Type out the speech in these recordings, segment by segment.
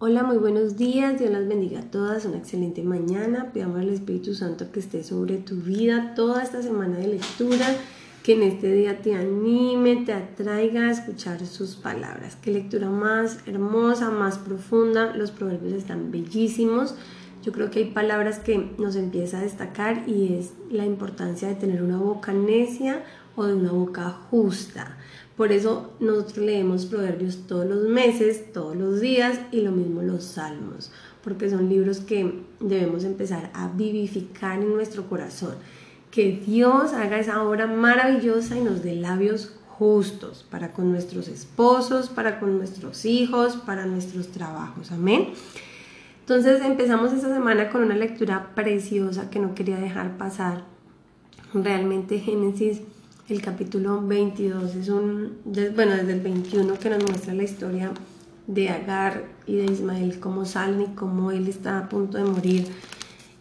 Hola, muy buenos días, Dios las bendiga a todas, una excelente mañana, pidamos al Espíritu Santo que esté sobre tu vida toda esta semana de lectura, que en este día te anime, te atraiga a escuchar sus palabras. Qué lectura más hermosa, más profunda, los proverbios están bellísimos. Yo creo que hay palabras que nos empieza a destacar y es la importancia de tener una boca necia o de una boca justa. Por eso nosotros leemos proverbios todos los meses, todos los días y lo mismo los salmos, porque son libros que debemos empezar a vivificar en nuestro corazón. Que Dios haga esa obra maravillosa y nos dé labios justos para con nuestros esposos, para con nuestros hijos, para nuestros trabajos. Amén. Entonces empezamos esta semana con una lectura preciosa que no quería dejar pasar. Realmente Génesis el capítulo 22 es un, bueno, desde el 21 que nos muestra la historia de Agar y de Ismael, cómo salen y cómo él está a punto de morir.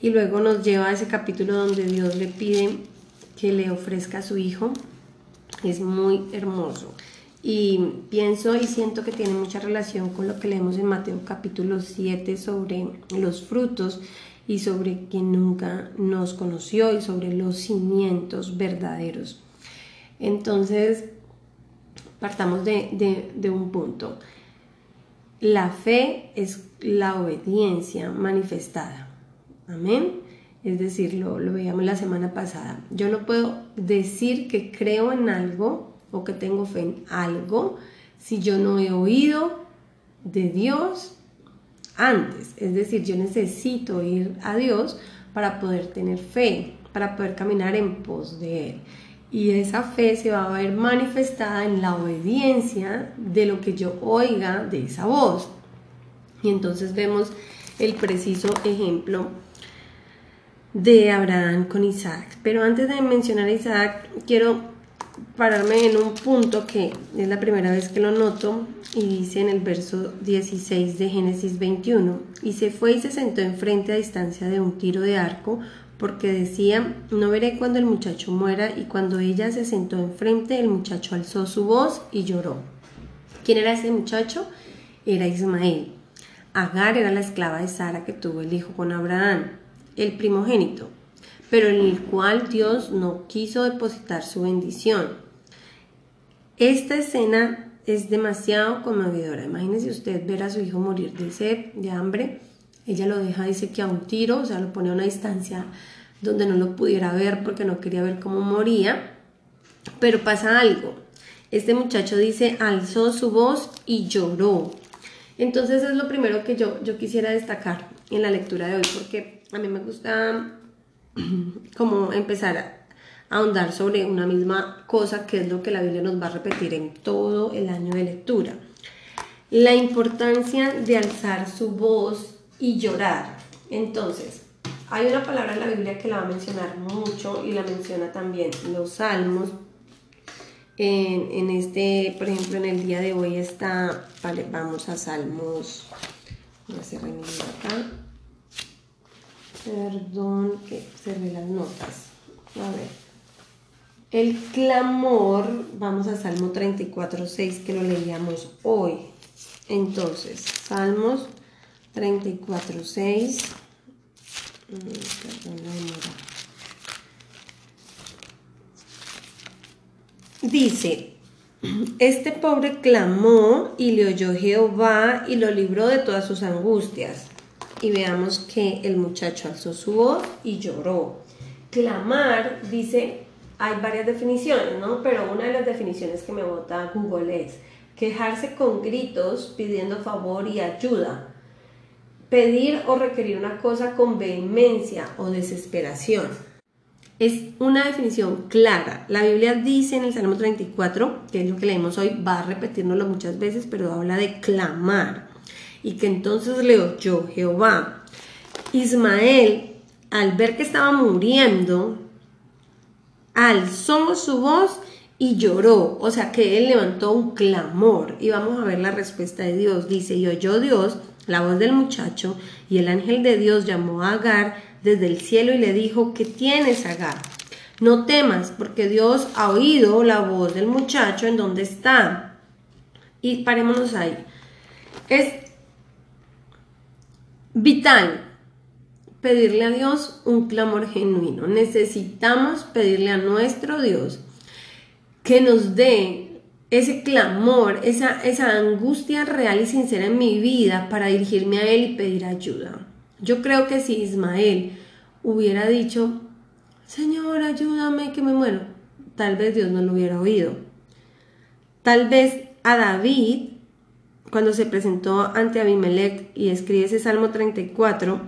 Y luego nos lleva a ese capítulo donde Dios le pide que le ofrezca a su hijo. Es muy hermoso. Y pienso y siento que tiene mucha relación con lo que leemos en Mateo capítulo 7 sobre los frutos y sobre quien nunca nos conoció y sobre los cimientos verdaderos. Entonces, partamos de, un punto. La fe es la obediencia manifestada. Amén. Es decir, lo, lo, veíamos la semana pasada. Yo no puedo decir que creo en algo o que tengo fe en algo si yo no he oído de Dios antes. Es decir, yo necesito ir a Dios para poder tener fe, para poder caminar en pos de Él y esa fe se va a ver manifestada en la obediencia de lo que yo oiga de esa voz. Y entonces vemos el preciso ejemplo de Abraham con Isaac. Pero antes de mencionar a Isaac, quiero pararme en un punto que es la primera vez que lo noto y dice en el verso 16 de Génesis 21, y se fue y se sentó enfrente a distancia de un tiro de arco porque decía, no veré cuando el muchacho muera, y cuando ella se sentó enfrente, el muchacho alzó su voz y lloró. ¿Quién era ese muchacho? Era Ismael. Agar era la esclava de Sara que tuvo el hijo con Abraham, el primogénito, pero en el cual Dios no quiso depositar su bendición. Esta escena es demasiado conmovedora. Imagínese usted ver a su hijo morir de sed, de hambre, ella lo deja, dice que a un tiro, o sea, lo pone a una distancia donde no lo pudiera ver porque no quería ver cómo moría. Pero pasa algo. Este muchacho dice, alzó su voz y lloró. Entonces es lo primero que yo, yo quisiera destacar en la lectura de hoy, porque a mí me gusta como empezar a ahondar sobre una misma cosa, que es lo que la Biblia nos va a repetir en todo el año de lectura. La importancia de alzar su voz y llorar. Entonces, hay una palabra en la Biblia que la va a mencionar mucho y la menciona también los salmos. En, este, por ejemplo, en el día de hoy está, vale, vamos a salmos, voy a cerrar acá. Perdón que cerré las notas. A ver. El clamor, vamos a Salmo 34, 6 que lo leíamos hoy. Entonces, Salmos 34.6. Dice, este pobre clamó y le oyó Jehová y lo libró de todas sus angustias. Y veamos que el muchacho alzó su voz y lloró. Clamar, dice, hay varias definiciones, ¿no? Pero una de las definiciones que me bota Google es quejarse con gritos pidiendo favor y ayuda pedir o requerir una cosa con vehemencia o desesperación. Es una definición clara. La Biblia dice en el Salmo 34, que es lo que leemos hoy, va a repetirnoslo muchas veces, pero habla de clamar. Y que entonces le oyó Jehová. Ismael, al ver que estaba muriendo, alzó su voz y lloró. O sea que él levantó un clamor. Y vamos a ver la respuesta de Dios. Dice, y oyó Dios la voz del muchacho, y el ángel de Dios llamó a Agar desde el cielo y le dijo, ¿qué tienes, Agar? No temas, porque Dios ha oído la voz del muchacho en donde está. Y parémonos ahí. Es vital pedirle a Dios un clamor genuino. Necesitamos pedirle a nuestro Dios que nos dé ese clamor, esa, esa angustia real y sincera en mi vida para dirigirme a Él y pedir ayuda. Yo creo que si Ismael hubiera dicho, Señor, ayúdame que me muero, tal vez Dios no lo hubiera oído. Tal vez a David, cuando se presentó ante Abimelech y escribe ese Salmo 34,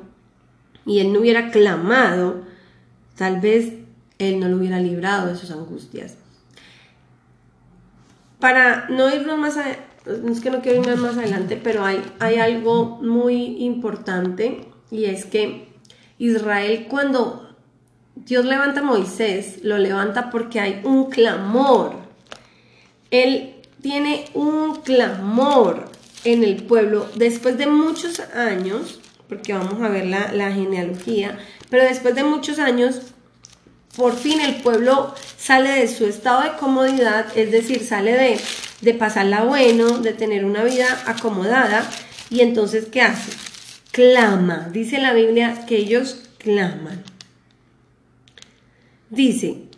y él no hubiera clamado, tal vez él no lo hubiera librado de sus angustias. Para no irnos más adelante, es que no quiero irme más adelante, pero hay, hay algo muy importante y es que Israel cuando Dios levanta a Moisés, lo levanta porque hay un clamor. Él tiene un clamor en el pueblo después de muchos años, porque vamos a ver la, genealogía, pero después de muchos años, por fin el pueblo sale de su estado de comodidad, es decir, sale de, de pasarla bueno, de tener una vida acomodada, y entonces, ¿qué hace? Clama, dice la Biblia que ellos claman. Dice,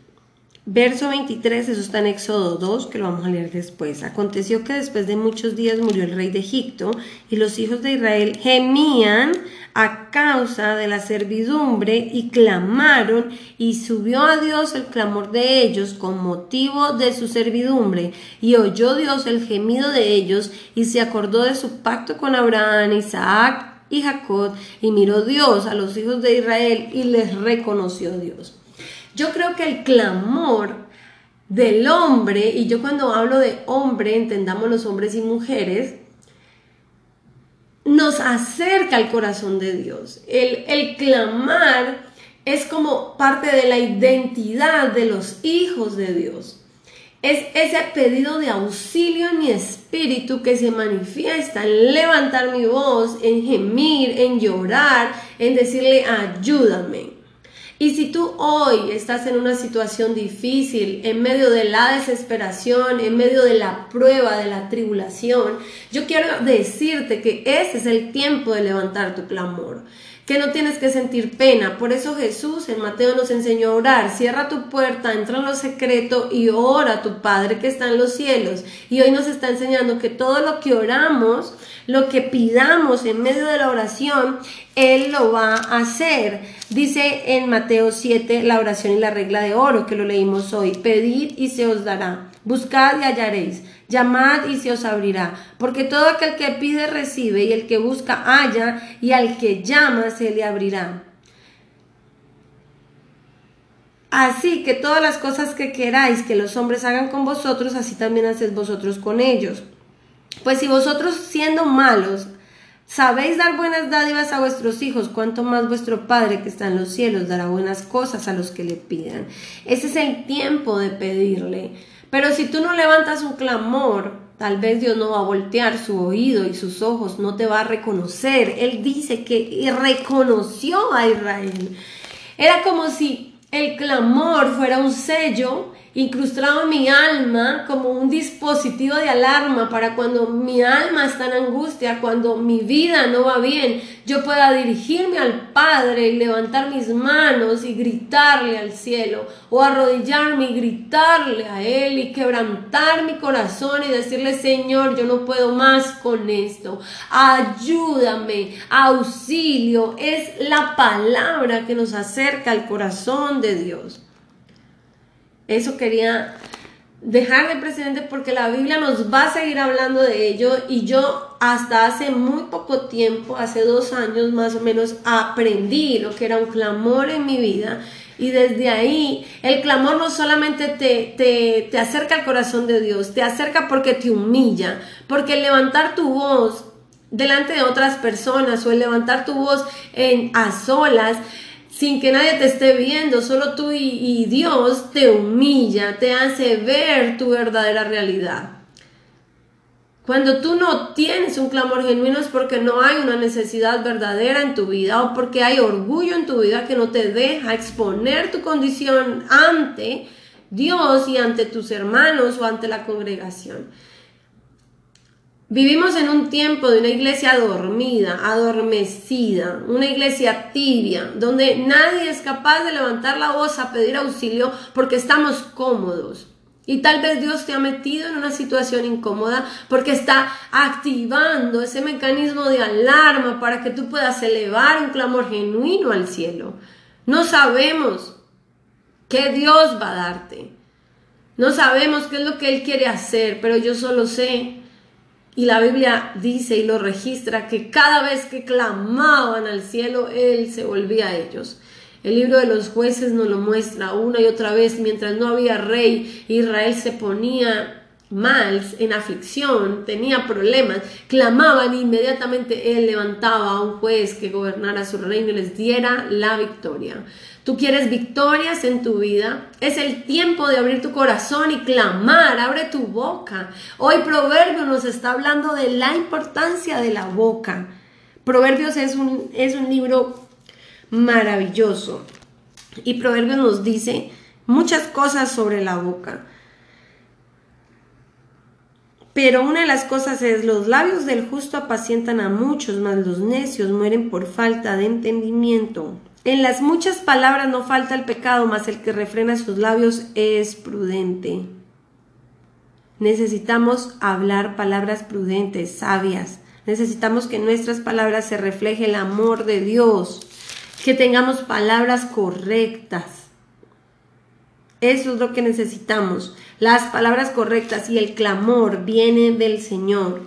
verso 23, eso está en Éxodo 2, que lo vamos a leer después. Aconteció que después de muchos días murió el rey de Egipto y los hijos de Israel gemían a causa de la servidumbre y clamaron y subió a Dios el clamor de ellos con motivo de su servidumbre y oyó Dios el gemido de ellos y se acordó de su pacto con Abraham, Isaac y Jacob y miró Dios a los hijos de Israel y les reconoció Dios. Yo creo que el clamor del hombre, y yo cuando hablo de hombre, entendamos los hombres y mujeres, nos acerca al corazón de Dios. El, el clamar es como parte de la identidad de los hijos de Dios. Es ese pedido de auxilio en mi espíritu que se manifiesta en levantar mi voz, en gemir, en llorar, en decirle ayúdame. Y si tú hoy estás en una situación difícil, en medio de la desesperación, en medio de la prueba, de la tribulación, yo quiero decirte que ese es el tiempo de levantar tu clamor que no tienes que sentir pena. Por eso Jesús en Mateo nos enseñó a orar. Cierra tu puerta, entra en lo secreto y ora a tu Padre que está en los cielos. Y hoy nos está enseñando que todo lo que oramos, lo que pidamos en medio de la oración, Él lo va a hacer. Dice en Mateo 7 la oración y la regla de oro que lo leímos hoy. Pedid y se os dará. Buscad y hallaréis llamad y se os abrirá, porque todo aquel que pide recibe, y el que busca halla, y al que llama se le abrirá. Así que todas las cosas que queráis que los hombres hagan con vosotros, así también haced vosotros con ellos. Pues si vosotros siendo malos sabéis dar buenas dádivas a vuestros hijos, cuanto más vuestro Padre que está en los cielos dará buenas cosas a los que le pidan. Ese es el tiempo de pedirle. Pero si tú no levantas un clamor, tal vez Dios no va a voltear su oído y sus ojos, no te va a reconocer. Él dice que reconoció a Israel. Era como si el clamor fuera un sello incrustado mi alma como un dispositivo de alarma para cuando mi alma está en angustia, cuando mi vida no va bien, yo pueda dirigirme al Padre y levantar mis manos y gritarle al cielo o arrodillarme y gritarle a Él y quebrantar mi corazón y decirle Señor, yo no puedo más con esto, ayúdame, auxilio, es la palabra que nos acerca al corazón de Dios. Eso quería dejar de presidente porque la Biblia nos va a seguir hablando de ello y yo hasta hace muy poco tiempo, hace dos años más o menos, aprendí lo que era un clamor en mi vida y desde ahí el clamor no solamente te, te, te acerca al corazón de Dios, te acerca porque te humilla, porque el levantar tu voz delante de otras personas o el levantar tu voz en, a solas, sin que nadie te esté viendo, solo tú y, Dios te humilla, te hace ver tu verdadera realidad. Cuando tú no tienes un clamor genuino es porque no hay una necesidad verdadera en tu vida o porque hay orgullo en tu vida que no te deja exponer tu condición ante Dios y ante tus hermanos o ante la congregación. Vivimos en un tiempo de una iglesia dormida, adormecida, una iglesia tibia, donde nadie es capaz de levantar la voz a pedir auxilio porque estamos cómodos. Y tal vez Dios te ha metido en una situación incómoda porque está activando ese mecanismo de alarma para que tú puedas elevar un clamor genuino al cielo. No sabemos qué Dios va a darte. No sabemos qué es lo que Él quiere hacer, pero yo solo sé y la Biblia dice y lo registra que cada vez que clamaban al cielo, Él se volvía a ellos. El libro de los jueces nos lo muestra una y otra vez, mientras no había rey, Israel se ponía mal, en aflicción, tenía problemas, clamaban e inmediatamente él levantaba a un juez que gobernara su reino y les diera la victoria. Tú quieres victorias en tu vida. Es el tiempo de abrir tu corazón y clamar. Abre tu boca. Hoy Proverbios nos está hablando de la importancia de la boca. Proverbios es un, es un libro maravilloso. Y Proverbios nos dice muchas cosas sobre la boca. Pero una de las cosas es, los labios del justo apacientan a muchos, mas los necios mueren por falta de entendimiento. En las muchas palabras no falta el pecado, mas el que refrena sus labios es prudente. Necesitamos hablar palabras prudentes, sabias. Necesitamos que en nuestras palabras se refleje el amor de Dios, que tengamos palabras correctas. Eso es lo que necesitamos. Las palabras correctas y el clamor viene del Señor.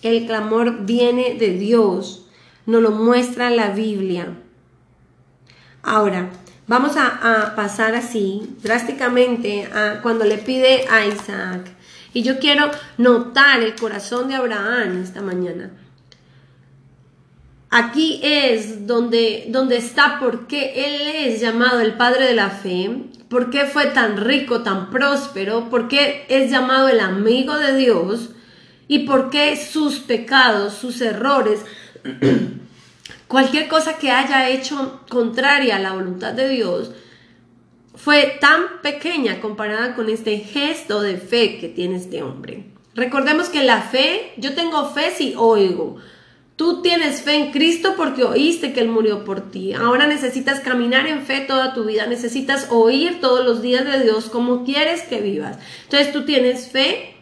El clamor viene de Dios. Nos lo muestra la Biblia. Ahora, vamos a, pasar así drásticamente a cuando le pide a Isaac. Y yo quiero notar el corazón de Abraham esta mañana. Aquí es donde, donde está por qué él es llamado el padre de la fe, por qué fue tan rico, tan próspero, por qué es llamado el amigo de Dios y por qué sus pecados, sus errores, cualquier cosa que haya hecho contraria a la voluntad de Dios, fue tan pequeña comparada con este gesto de fe que tiene este hombre. Recordemos que la fe, yo tengo fe si oigo, Tú tienes fe en Cristo porque oíste que Él murió por ti. Ahora necesitas caminar en fe toda tu vida. Necesitas oír todos los días de Dios como quieres que vivas. Entonces tú tienes fe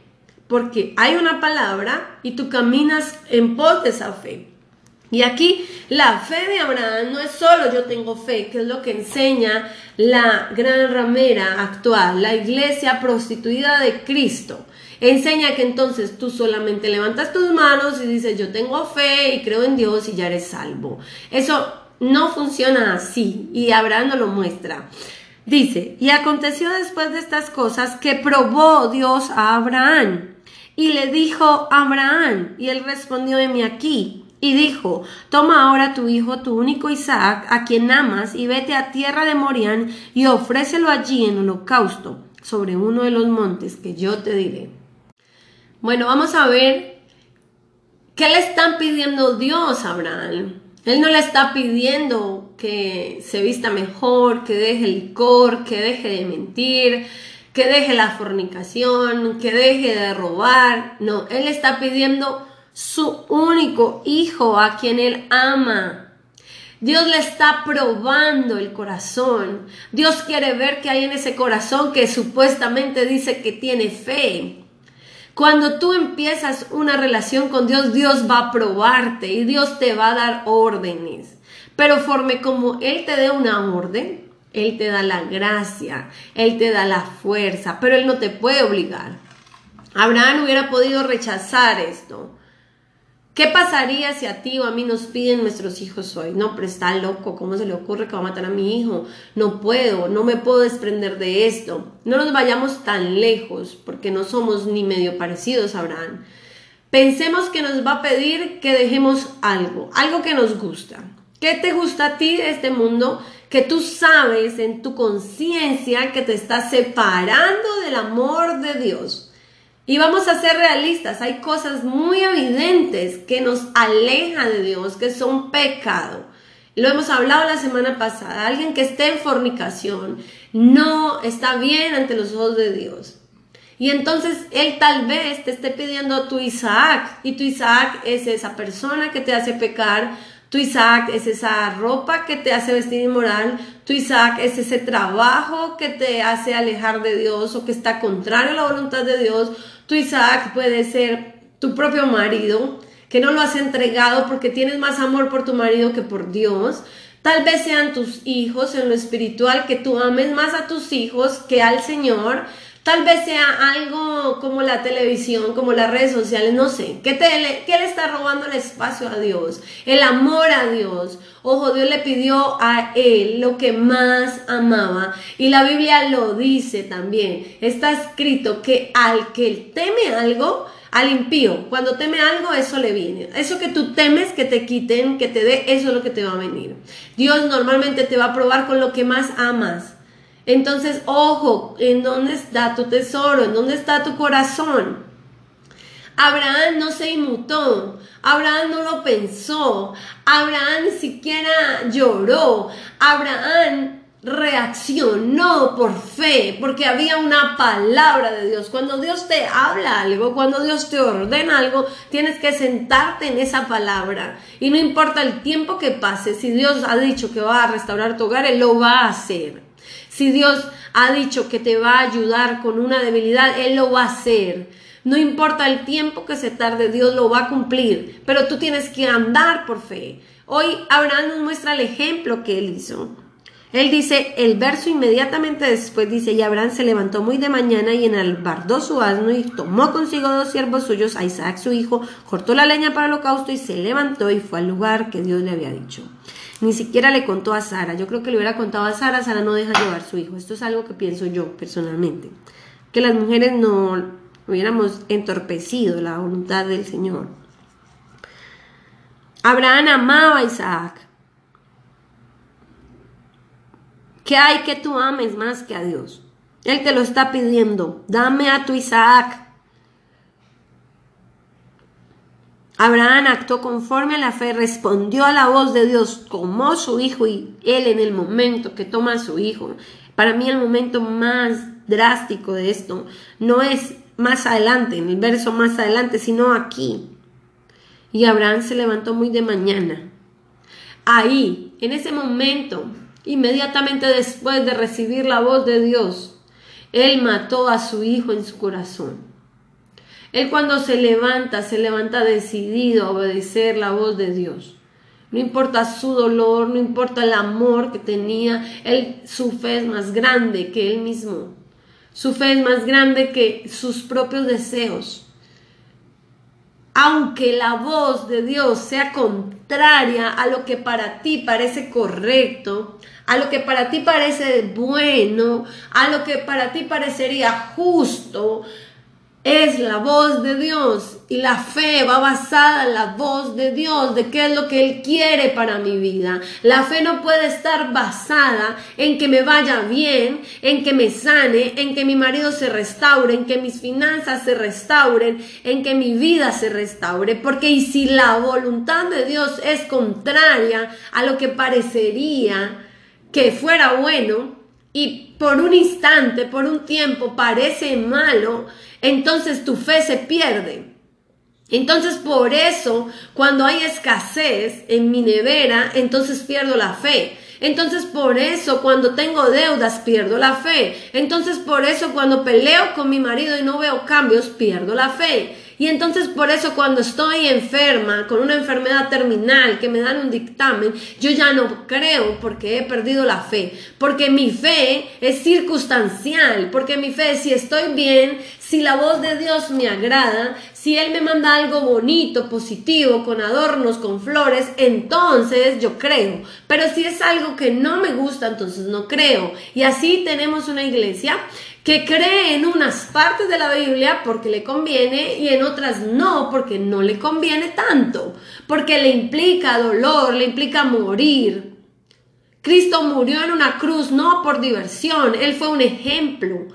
porque hay una palabra y tú caminas en pos de esa fe. Y aquí la fe de Abraham no es solo yo tengo fe, que es lo que enseña la gran ramera actual, la iglesia prostituida de Cristo enseña que entonces tú solamente levantas tus manos y dices yo tengo fe y creo en Dios y ya eres salvo. Eso no funciona así y Abraham nos lo muestra. Dice, y aconteció después de estas cosas que probó Dios a Abraham y le dijo Abraham y él respondió de mí aquí y dijo, toma ahora tu hijo, tu único Isaac, a quien amas, y vete a tierra de Morián y ofrécelo allí en holocausto sobre uno de los montes que yo te diré. Bueno, vamos a ver qué le están pidiendo Dios a Abraham. Él no le está pidiendo que se vista mejor, que deje el licor, que deje de mentir, que deje la fornicación, que deje de robar. No, Él está pidiendo su único hijo a quien Él ama. Dios le está probando el corazón. Dios quiere ver qué hay en ese corazón que supuestamente dice que tiene fe. Cuando tú empiezas una relación con Dios, Dios va a probarte y Dios te va a dar órdenes. Pero forme como Él te dé una orden, Él te da la gracia, Él te da la fuerza, pero Él no te puede obligar. Abraham hubiera podido rechazar esto. ¿Qué pasaría si a ti o a mí nos piden nuestros hijos hoy? No, pero está loco, ¿cómo se le ocurre que va a matar a mi hijo? No puedo, no me puedo desprender de esto. No nos vayamos tan lejos, porque no somos ni medio parecidos Abraham. Pensemos que nos va a pedir que dejemos algo, algo que nos gusta. ¿Qué te gusta a ti de este mundo? Que tú sabes en tu conciencia que te está separando del amor de Dios. Y vamos a ser realistas, hay cosas muy evidentes que nos alejan de Dios, que son pecado. Lo hemos hablado la semana pasada, alguien que esté en fornicación no está bien ante los ojos de Dios. Y entonces él tal vez te esté pidiendo tu Isaac y tu Isaac es esa persona que te hace pecar, tu Isaac es esa ropa que te hace vestir inmoral, tu Isaac es ese trabajo que te hace alejar de Dios o que está contrario a la voluntad de Dios, tu Isaac puede ser tu propio marido, que no lo has entregado porque tienes más amor por tu marido que por Dios. Tal vez sean tus hijos en lo espiritual, que tú ames más a tus hijos que al Señor. Tal vez sea algo como la televisión, como las redes sociales, no sé. ¿Qué, te, ¿Qué le está robando el espacio a Dios? El amor a Dios. Ojo, Dios le pidió a él lo que más amaba. Y la Biblia lo dice también. Está escrito que al que teme algo, al impío, cuando teme algo, eso le viene. Eso que tú temes que te quiten, que te dé, eso es lo que te va a venir. Dios normalmente te va a probar con lo que más amas. Entonces, ojo, ¿en dónde está tu tesoro? ¿En dónde está tu corazón? Abraham no se inmutó, Abraham no lo pensó, Abraham ni siquiera lloró, Abraham reaccionó por fe, porque había una palabra de Dios. Cuando Dios te habla algo, cuando Dios te ordena algo, tienes que sentarte en esa palabra. Y no importa el tiempo que pase, si Dios ha dicho que va a restaurar tu hogar, Él lo va a hacer. Si Dios ha dicho que te va a ayudar con una debilidad, Él lo va a hacer. No importa el tiempo que se tarde, Dios lo va a cumplir, pero tú tienes que andar por fe. Hoy Abraham nos muestra el ejemplo que él hizo. Él dice, el verso inmediatamente después dice, y Abraham se levantó muy de mañana y enalbardó su asno y tomó consigo dos siervos suyos, a Isaac su hijo, cortó la leña para el holocausto y se levantó y fue al lugar que Dios le había dicho. Ni siquiera le contó a Sara. Yo creo que le hubiera contado a Sara, Sara no deja llevar su hijo. Esto es algo que pienso yo personalmente. Que las mujeres no hubiéramos entorpecido la voluntad del Señor. Abraham amaba a Isaac. ¿Qué hay que tú ames más que a Dios? Él te lo está pidiendo. Dame a tu Isaac. Abraham actuó conforme a la fe, respondió a la voz de Dios, tomó su hijo y él en el momento que toma a su hijo. Para mí el momento más drástico de esto no es más adelante, en el verso más adelante, sino aquí. Y Abraham se levantó muy de mañana. Ahí, en ese momento, Inmediatamente después de recibir la voz de Dios, él mató a su hijo en su corazón. Él cuando se levanta, se levanta decidido a obedecer la voz de Dios. No importa su dolor, no importa el amor que tenía, él, su fe es más grande que él mismo. Su fe es más grande que sus propios deseos. Aunque la voz de Dios sea contraria a lo que para ti parece correcto, a lo que para ti parece bueno, a lo que para ti parecería justo, es la voz de Dios y la fe va basada en la voz de Dios, de qué es lo que Él quiere para mi vida. La fe no puede estar basada en que me vaya bien, en que me sane, en que mi marido se restaure, en que mis finanzas se restauren, en que mi vida se restaure. Porque y si la voluntad de Dios es contraria a lo que parecería, que fuera bueno y por un instante, por un tiempo parece malo, entonces tu fe se pierde. Entonces por eso, cuando hay escasez en mi nevera, entonces pierdo la fe. Entonces por eso cuando tengo deudas pierdo la fe. Entonces por eso cuando peleo con mi marido y no veo cambios pierdo la fe. Y entonces por eso cuando estoy enferma, con una enfermedad terminal, que me dan un dictamen, yo ya no creo porque he perdido la fe. Porque mi fe es circunstancial, porque mi fe, si estoy bien, si la voz de Dios me agrada, si Él me manda algo bonito, positivo, con adornos, con flores, entonces yo creo. Pero si es algo que no me gusta, entonces no creo. Y así tenemos una iglesia que cree en unas partes de la Biblia porque le conviene y en otras no porque no le conviene tanto, porque le implica dolor, le implica morir. Cristo murió en una cruz no por diversión, Él fue un ejemplo.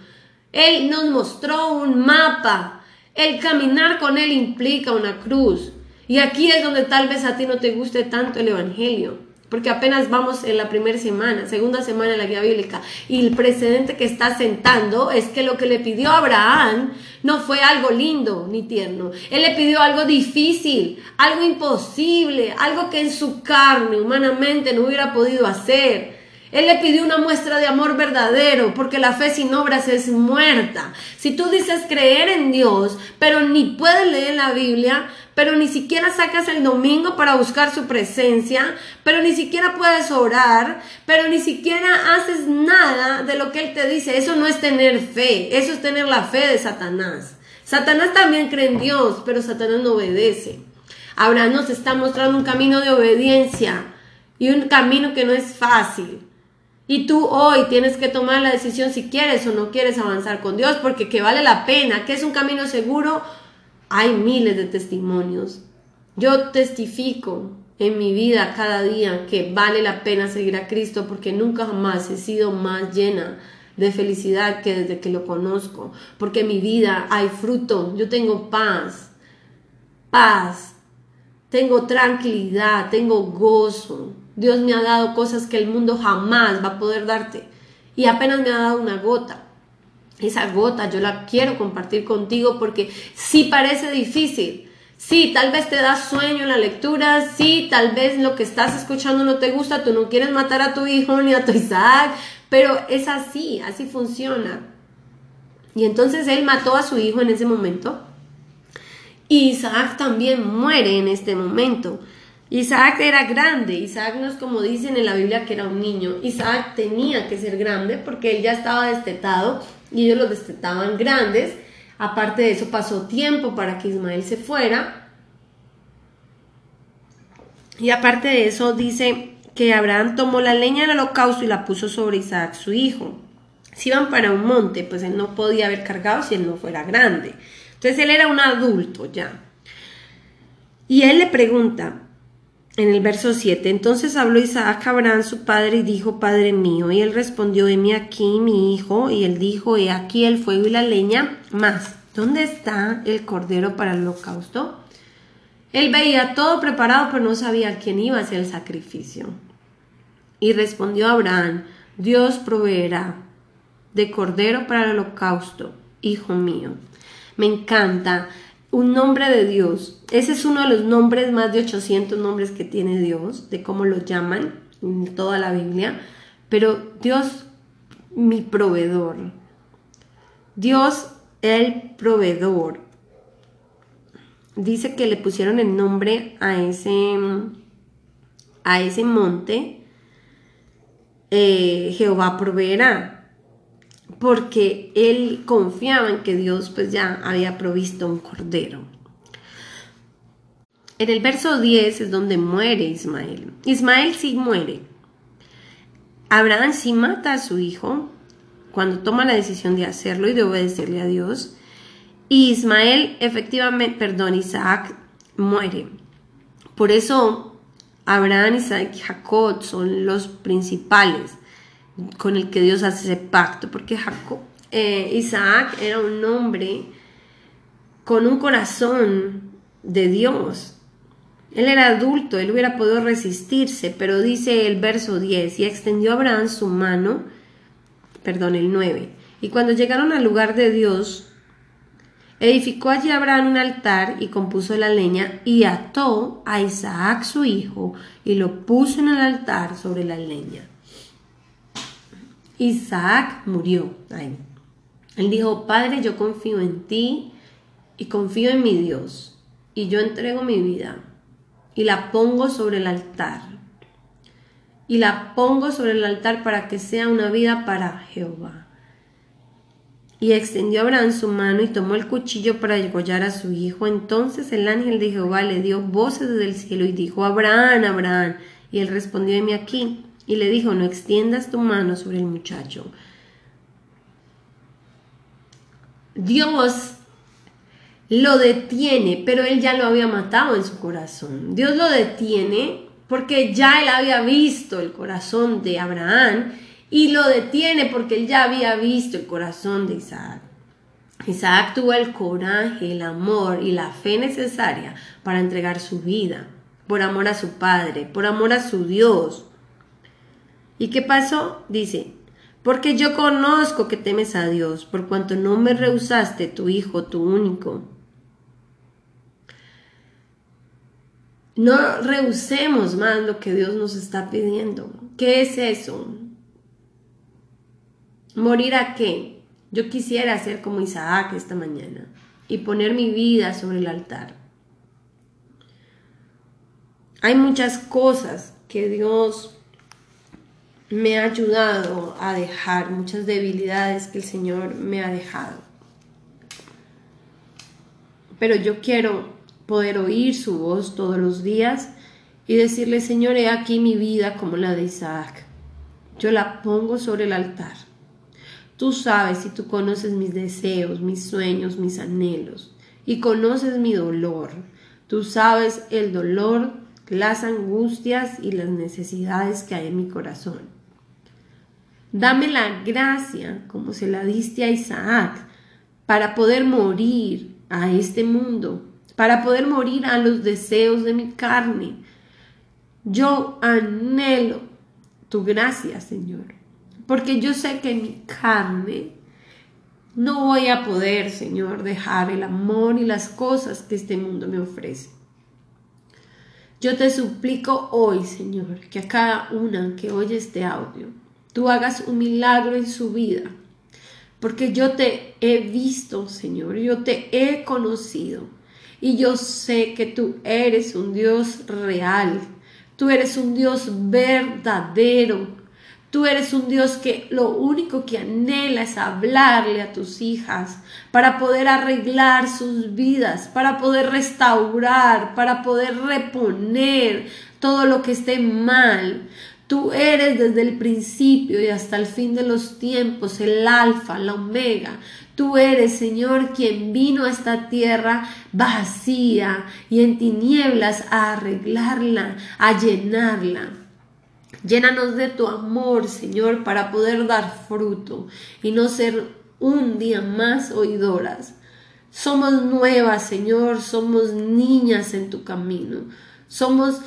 Él nos mostró un mapa. El caminar con Él implica una cruz. Y aquí es donde tal vez a ti no te guste tanto el Evangelio. Porque apenas vamos en la primera semana, segunda semana de la guía bíblica, y el precedente que está sentando es que lo que le pidió Abraham no fue algo lindo ni tierno, él le pidió algo difícil, algo imposible, algo que en su carne humanamente no hubiera podido hacer. Él le pidió una muestra de amor verdadero, porque la fe sin obras es muerta. Si tú dices creer en Dios, pero ni puedes leer la Biblia, pero ni siquiera sacas el domingo para buscar su presencia, pero ni siquiera puedes orar, pero ni siquiera haces nada de lo que Él te dice, eso no es tener fe, eso es tener la fe de Satanás. Satanás también cree en Dios, pero Satanás no obedece. Abraham nos está mostrando un camino de obediencia y un camino que no es fácil. Y tú hoy tienes que tomar la decisión si quieres o no quieres avanzar con Dios, porque que vale la pena, que es un camino seguro, hay miles de testimonios. Yo testifico en mi vida cada día que vale la pena seguir a Cristo porque nunca jamás he sido más llena de felicidad que desde que lo conozco, porque en mi vida hay fruto, yo tengo paz, paz, tengo tranquilidad, tengo gozo, Dios me ha dado cosas que el mundo jamás va a poder darte. Y apenas me ha dado una gota. Esa gota yo la quiero compartir contigo porque sí parece difícil. Sí, tal vez te da sueño en la lectura, sí, tal vez lo que estás escuchando no te gusta, tú no quieres matar a tu hijo ni a tu Isaac, pero es así, así funciona. Y entonces él mató a su hijo en ese momento. Isaac también muere en este momento. Isaac era grande, Isaac no es como dicen en la Biblia que era un niño, Isaac tenía que ser grande porque él ya estaba destetado y ellos lo destetaban grandes. Aparte de eso pasó tiempo para que Ismael se fuera. Y aparte de eso dice que Abraham tomó la leña del holocausto y la puso sobre Isaac su hijo. Si iban para un monte, pues él no podía haber cargado si él no fuera grande. Entonces él era un adulto ya. Y él le pregunta, en el verso 7, entonces habló Isaac a Abraham su padre y dijo, Padre mío, y él respondió, heme aquí mi hijo, y él dijo, he aquí el fuego y la leña, más, ¿dónde está el cordero para el holocausto? Él veía todo preparado, pero no sabía quién iba a hacer el sacrificio. Y respondió Abraham, Dios proveerá de cordero para el holocausto, hijo mío. Me encanta un nombre de Dios. Ese es uno de los nombres, más de 800 nombres que tiene Dios, de cómo lo llaman en toda la Biblia. Pero Dios, mi proveedor. Dios, el proveedor. Dice que le pusieron el nombre a ese, a ese monte. Eh, Jehová proveerá porque él confiaba en que Dios pues ya había provisto un cordero. En el verso 10 es donde muere Ismael. Ismael sí muere. Abraham sí mata a su hijo cuando toma la decisión de hacerlo y de obedecerle a Dios. Y Ismael efectivamente, perdón, Isaac muere. Por eso Abraham, Isaac y Jacob son los principales con el que Dios hace ese pacto, porque Jacob, eh, Isaac era un hombre con un corazón de Dios. Él era adulto, él hubiera podido resistirse, pero dice el verso 10, y extendió Abraham su mano, perdón, el 9, y cuando llegaron al lugar de Dios, edificó allí Abraham un altar y compuso la leña y ató a Isaac su hijo y lo puso en el altar sobre la leña. Isaac murió. Él dijo, Padre, yo confío en ti y confío en mi Dios. Y yo entrego mi vida y la pongo sobre el altar. Y la pongo sobre el altar para que sea una vida para Jehová. Y extendió Abraham su mano y tomó el cuchillo para degollar a su hijo. Entonces el ángel de Jehová le dio voces desde el cielo y dijo, Abraham, Abraham. Y él respondió, mí aquí y le dijo, no extiendas tu mano sobre el muchacho. Dios lo detiene, pero él ya lo había matado en su corazón. Dios lo detiene porque ya él había visto el corazón de Abraham y lo detiene porque él ya había visto el corazón de Isaac. Isaac tuvo el coraje, el amor y la fe necesaria para entregar su vida por amor a su Padre, por amor a su Dios. ¿Y qué pasó? Dice, porque yo conozco que temes a Dios, por cuanto no me rehusaste tu Hijo, tu único. No rehusemos más lo que Dios nos está pidiendo. ¿Qué es eso? ¿Morir a qué? Yo quisiera ser como Isaac esta mañana y poner mi vida sobre el altar. Hay muchas cosas que Dios me ha ayudado a dejar, muchas debilidades que el Señor me ha dejado. Pero yo quiero poder oír su voz todos los días y decirle, Señor, he aquí mi vida como la de Isaac. Yo la pongo sobre el altar. Tú sabes y tú conoces mis deseos, mis sueños, mis anhelos y conoces mi dolor. Tú sabes el dolor, las angustias y las necesidades que hay en mi corazón. Dame la gracia, como se la diste a Isaac, para poder morir a este mundo, para poder morir a los deseos de mi carne. Yo anhelo tu gracia, Señor porque yo sé que mi carne no voy a poder, Señor, dejar el amor y las cosas que este mundo me ofrece. Yo te suplico hoy, Señor, que a cada una que oye este audio, tú hagas un milagro en su vida, porque yo te he visto, Señor, yo te he conocido. Y yo sé que tú eres un Dios real, tú eres un Dios verdadero, Tú eres un Dios que lo único que anhela es hablarle a tus hijas para poder arreglar sus vidas, para poder restaurar, para poder reponer todo lo que esté mal. Tú eres desde el principio y hasta el fin de los tiempos el alfa, la omega. Tú eres, Señor, quien vino a esta tierra vacía y en tinieblas a arreglarla, a llenarla. Llénanos de tu amor, Señor, para poder dar fruto y no ser un día más oidoras. Somos nuevas, Señor, somos niñas en tu camino, somos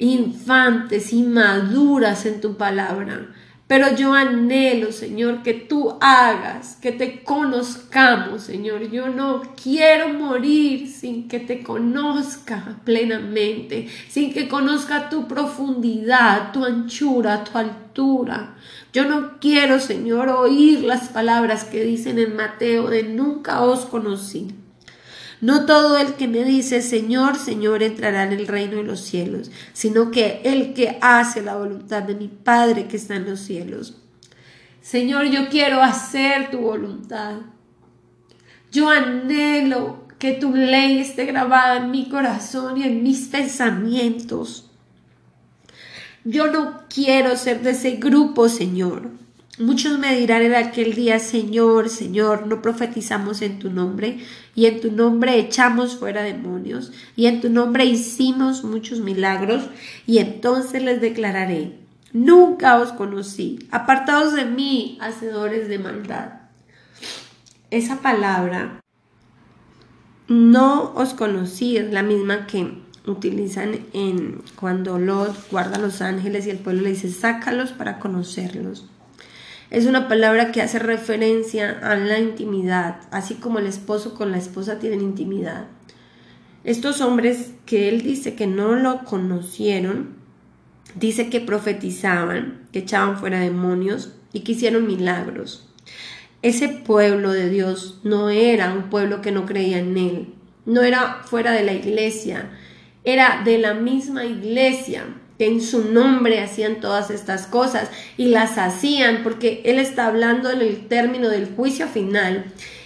infantes y maduras en tu palabra. Pero yo anhelo, Señor, que tú hagas, que te conozcamos, Señor. Yo no quiero morir sin que te conozca plenamente, sin que conozca tu profundidad, tu anchura, tu altura. Yo no quiero, Señor, oír las palabras que dicen en Mateo de nunca os conocí. No todo el que me dice Señor, Señor entrará en el reino de los cielos, sino que el que hace la voluntad de mi Padre que está en los cielos. Señor, yo quiero hacer tu voluntad. Yo anhelo que tu ley esté grabada en mi corazón y en mis pensamientos. Yo no quiero ser de ese grupo, Señor. Muchos me dirán en aquel día, Señor, Señor, no profetizamos en tu nombre, y en tu nombre echamos fuera demonios, y en tu nombre hicimos muchos milagros, y entonces les declararé, nunca os conocí, apartados de mí, hacedores de maldad. Esa palabra, no os conocí, es la misma que utilizan en cuando Lot guarda a los ángeles y el pueblo le dice, sácalos para conocerlos. Es una palabra que hace referencia a la intimidad, así como el esposo con la esposa tienen intimidad. Estos hombres que él dice que no lo conocieron, dice que profetizaban, que echaban fuera demonios y que hicieron milagros. Ese pueblo de Dios no era un pueblo que no creía en él, no era fuera de la iglesia, era de la misma iglesia, que en su nombre hacían todas estas cosas y las hacían porque Él está hablando en el término del juicio final.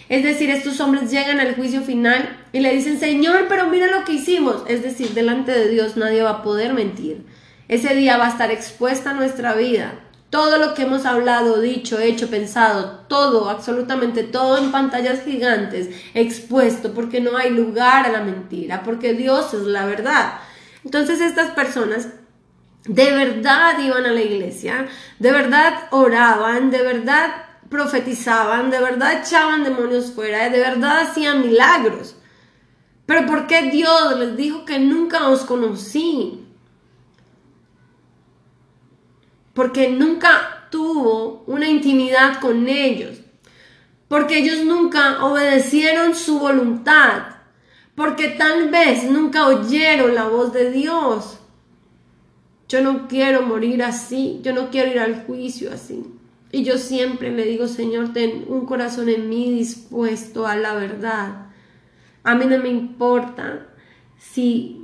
Es decir, estos hombres llegan al juicio final y le dicen, Señor, pero mira lo que hicimos. Es decir, delante de Dios nadie va a poder mentir. Ese día va a estar expuesta nuestra vida. Todo lo que hemos hablado, dicho, hecho, pensado, todo, absolutamente todo en pantallas gigantes, expuesto, porque no hay lugar a la mentira, porque Dios es la verdad. Entonces estas personas de verdad iban a la iglesia, de verdad oraban, de verdad profetizaban, de verdad echaban demonios fuera, de verdad hacían milagros. Pero ¿por qué Dios les dijo que nunca os conocí? Porque nunca tuvo una intimidad con ellos. Porque ellos nunca obedecieron su voluntad. Porque tal vez nunca oyeron la voz de Dios. Yo no quiero morir así. Yo no quiero ir al juicio así. Y yo siempre le digo, Señor, ten un corazón en mí dispuesto a la verdad. A mí no me importa si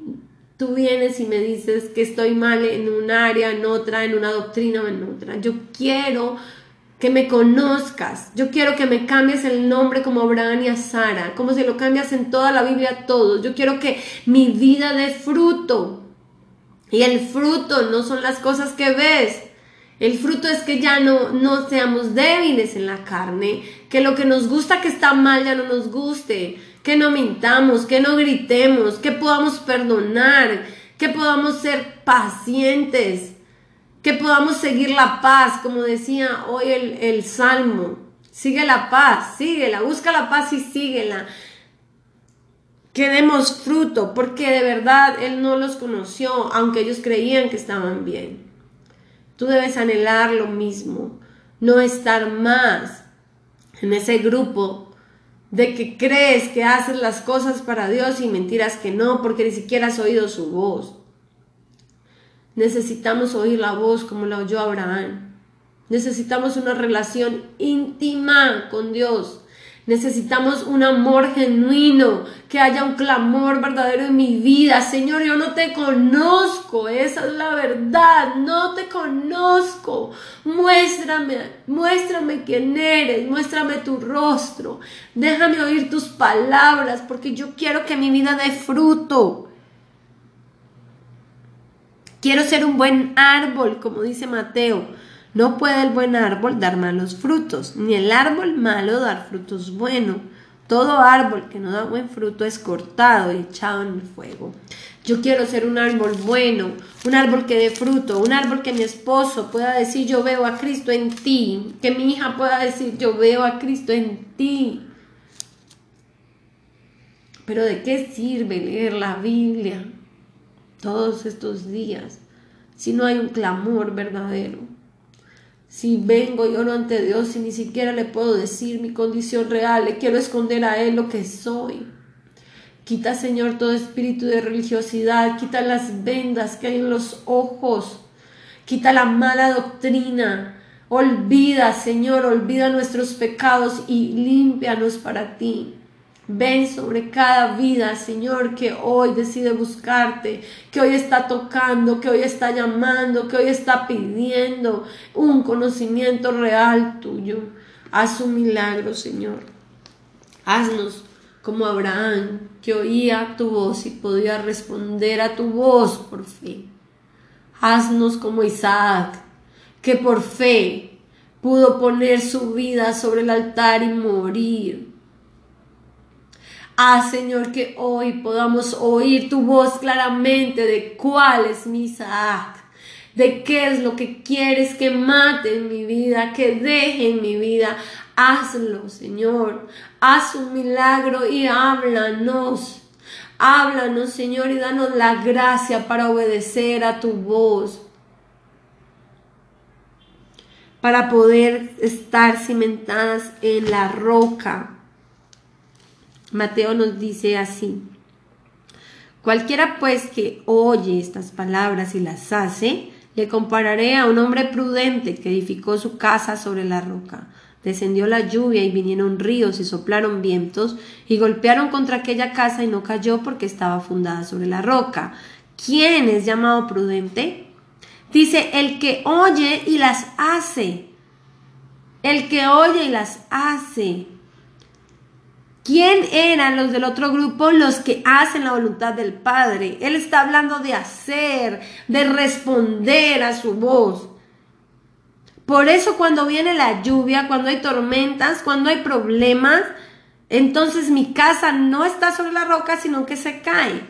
tú vienes y me dices que estoy mal en un área, en otra, en una doctrina o en otra. Yo quiero que me conozcas. Yo quiero que me cambies el nombre como Abraham y a Sara, como si lo cambias en toda la Biblia a todos. Yo quiero que mi vida dé fruto. Y el fruto no son las cosas que ves. El fruto es que ya no, no seamos débiles en la carne, que lo que nos gusta que está mal ya no nos guste, que no mintamos, que no gritemos, que podamos perdonar, que podamos ser pacientes, que podamos seguir la paz, como decía hoy el, el Salmo. Sigue la paz, síguela, busca la paz y síguela. Que demos fruto, porque de verdad Él no los conoció, aunque ellos creían que estaban bien. Tú debes anhelar lo mismo, no estar más en ese grupo de que crees que haces las cosas para Dios y mentiras que no, porque ni siquiera has oído su voz. Necesitamos oír la voz como la oyó Abraham. Necesitamos una relación íntima con Dios. Necesitamos un amor genuino, que haya un clamor verdadero en mi vida. Señor, yo no te conozco, esa es la verdad, no te conozco. Muéstrame, muéstrame quién eres, muéstrame tu rostro. Déjame oír tus palabras, porque yo quiero que mi vida dé fruto. Quiero ser un buen árbol, como dice Mateo no puede el buen árbol dar malos frutos, ni el árbol malo dar frutos buenos. Todo árbol que no da buen fruto es cortado y echado en el fuego. Yo quiero ser un árbol bueno, un árbol que dé fruto, un árbol que mi esposo pueda decir yo veo a Cristo en ti, que mi hija pueda decir yo veo a Cristo en ti. Pero ¿de qué sirve leer la Biblia todos estos días si no hay un clamor verdadero? Si vengo y oro ante Dios y ni siquiera le puedo decir mi condición real, le quiero esconder a Él lo que soy. Quita, Señor, todo espíritu de religiosidad, quita las vendas que hay en los ojos, quita la mala doctrina. Olvida, Señor, olvida nuestros pecados y límpianos para ti. Ven sobre cada vida, Señor, que hoy decide buscarte, que hoy está tocando, que hoy está llamando, que hoy está pidiendo un conocimiento real tuyo. Haz un milagro, Señor. Haznos como Abraham, que oía tu voz y podía responder a tu voz por fe. Haznos como Isaac, que por fe pudo poner su vida sobre el altar y morir Ah, Señor, que hoy podamos oír tu voz claramente de cuál es mi Isaac, de qué es lo que quieres que mate en mi vida, que deje en mi vida. Hazlo, Señor. Haz un milagro y háblanos. Háblanos, Señor, y danos la gracia para obedecer a tu voz. Para poder estar cimentadas en la roca Mateo nos dice así, cualquiera pues que oye estas palabras y las hace, le compararé a un hombre prudente que edificó su casa sobre la roca. Descendió la lluvia y vinieron ríos y soplaron vientos y golpearon contra aquella casa y no cayó porque estaba fundada sobre la roca. ¿Quién es llamado prudente? Dice, el que oye y las hace. El que oye y las hace. ¿Quién eran los del otro grupo? Los que hacen la voluntad del Padre. Él está hablando de hacer, de responder a su voz. Por eso cuando viene la lluvia, cuando hay tormentas, cuando hay problemas, entonces mi casa no está sobre la roca, sino que se cae.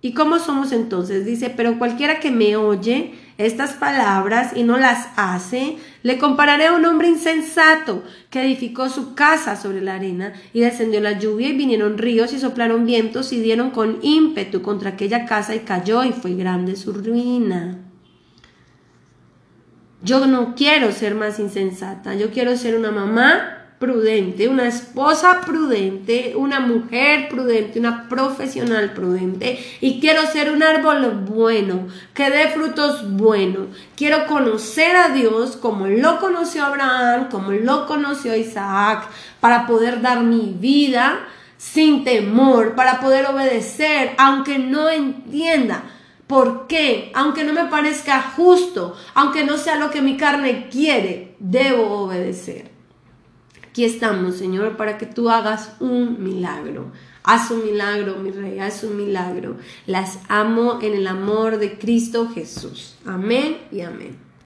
¿Y cómo somos entonces? Dice, pero cualquiera que me oye estas palabras y no las hace, le compararé a un hombre insensato que edificó su casa sobre la arena y descendió la lluvia y vinieron ríos y soplaron vientos y dieron con ímpetu contra aquella casa y cayó y fue grande su ruina. Yo no quiero ser más insensata, yo quiero ser una mamá prudente, una esposa prudente, una mujer prudente, una profesional prudente y quiero ser un árbol bueno, que dé frutos buenos. Quiero conocer a Dios como lo conoció Abraham, como lo conoció Isaac, para poder dar mi vida sin temor, para poder obedecer, aunque no entienda. ¿Por qué? Aunque no me parezca justo, aunque no sea lo que mi carne quiere, debo obedecer. Aquí estamos, Señor, para que tú hagas un milagro. Haz un milagro, mi rey, haz un milagro. Las amo en el amor de Cristo Jesús. Amén y amén.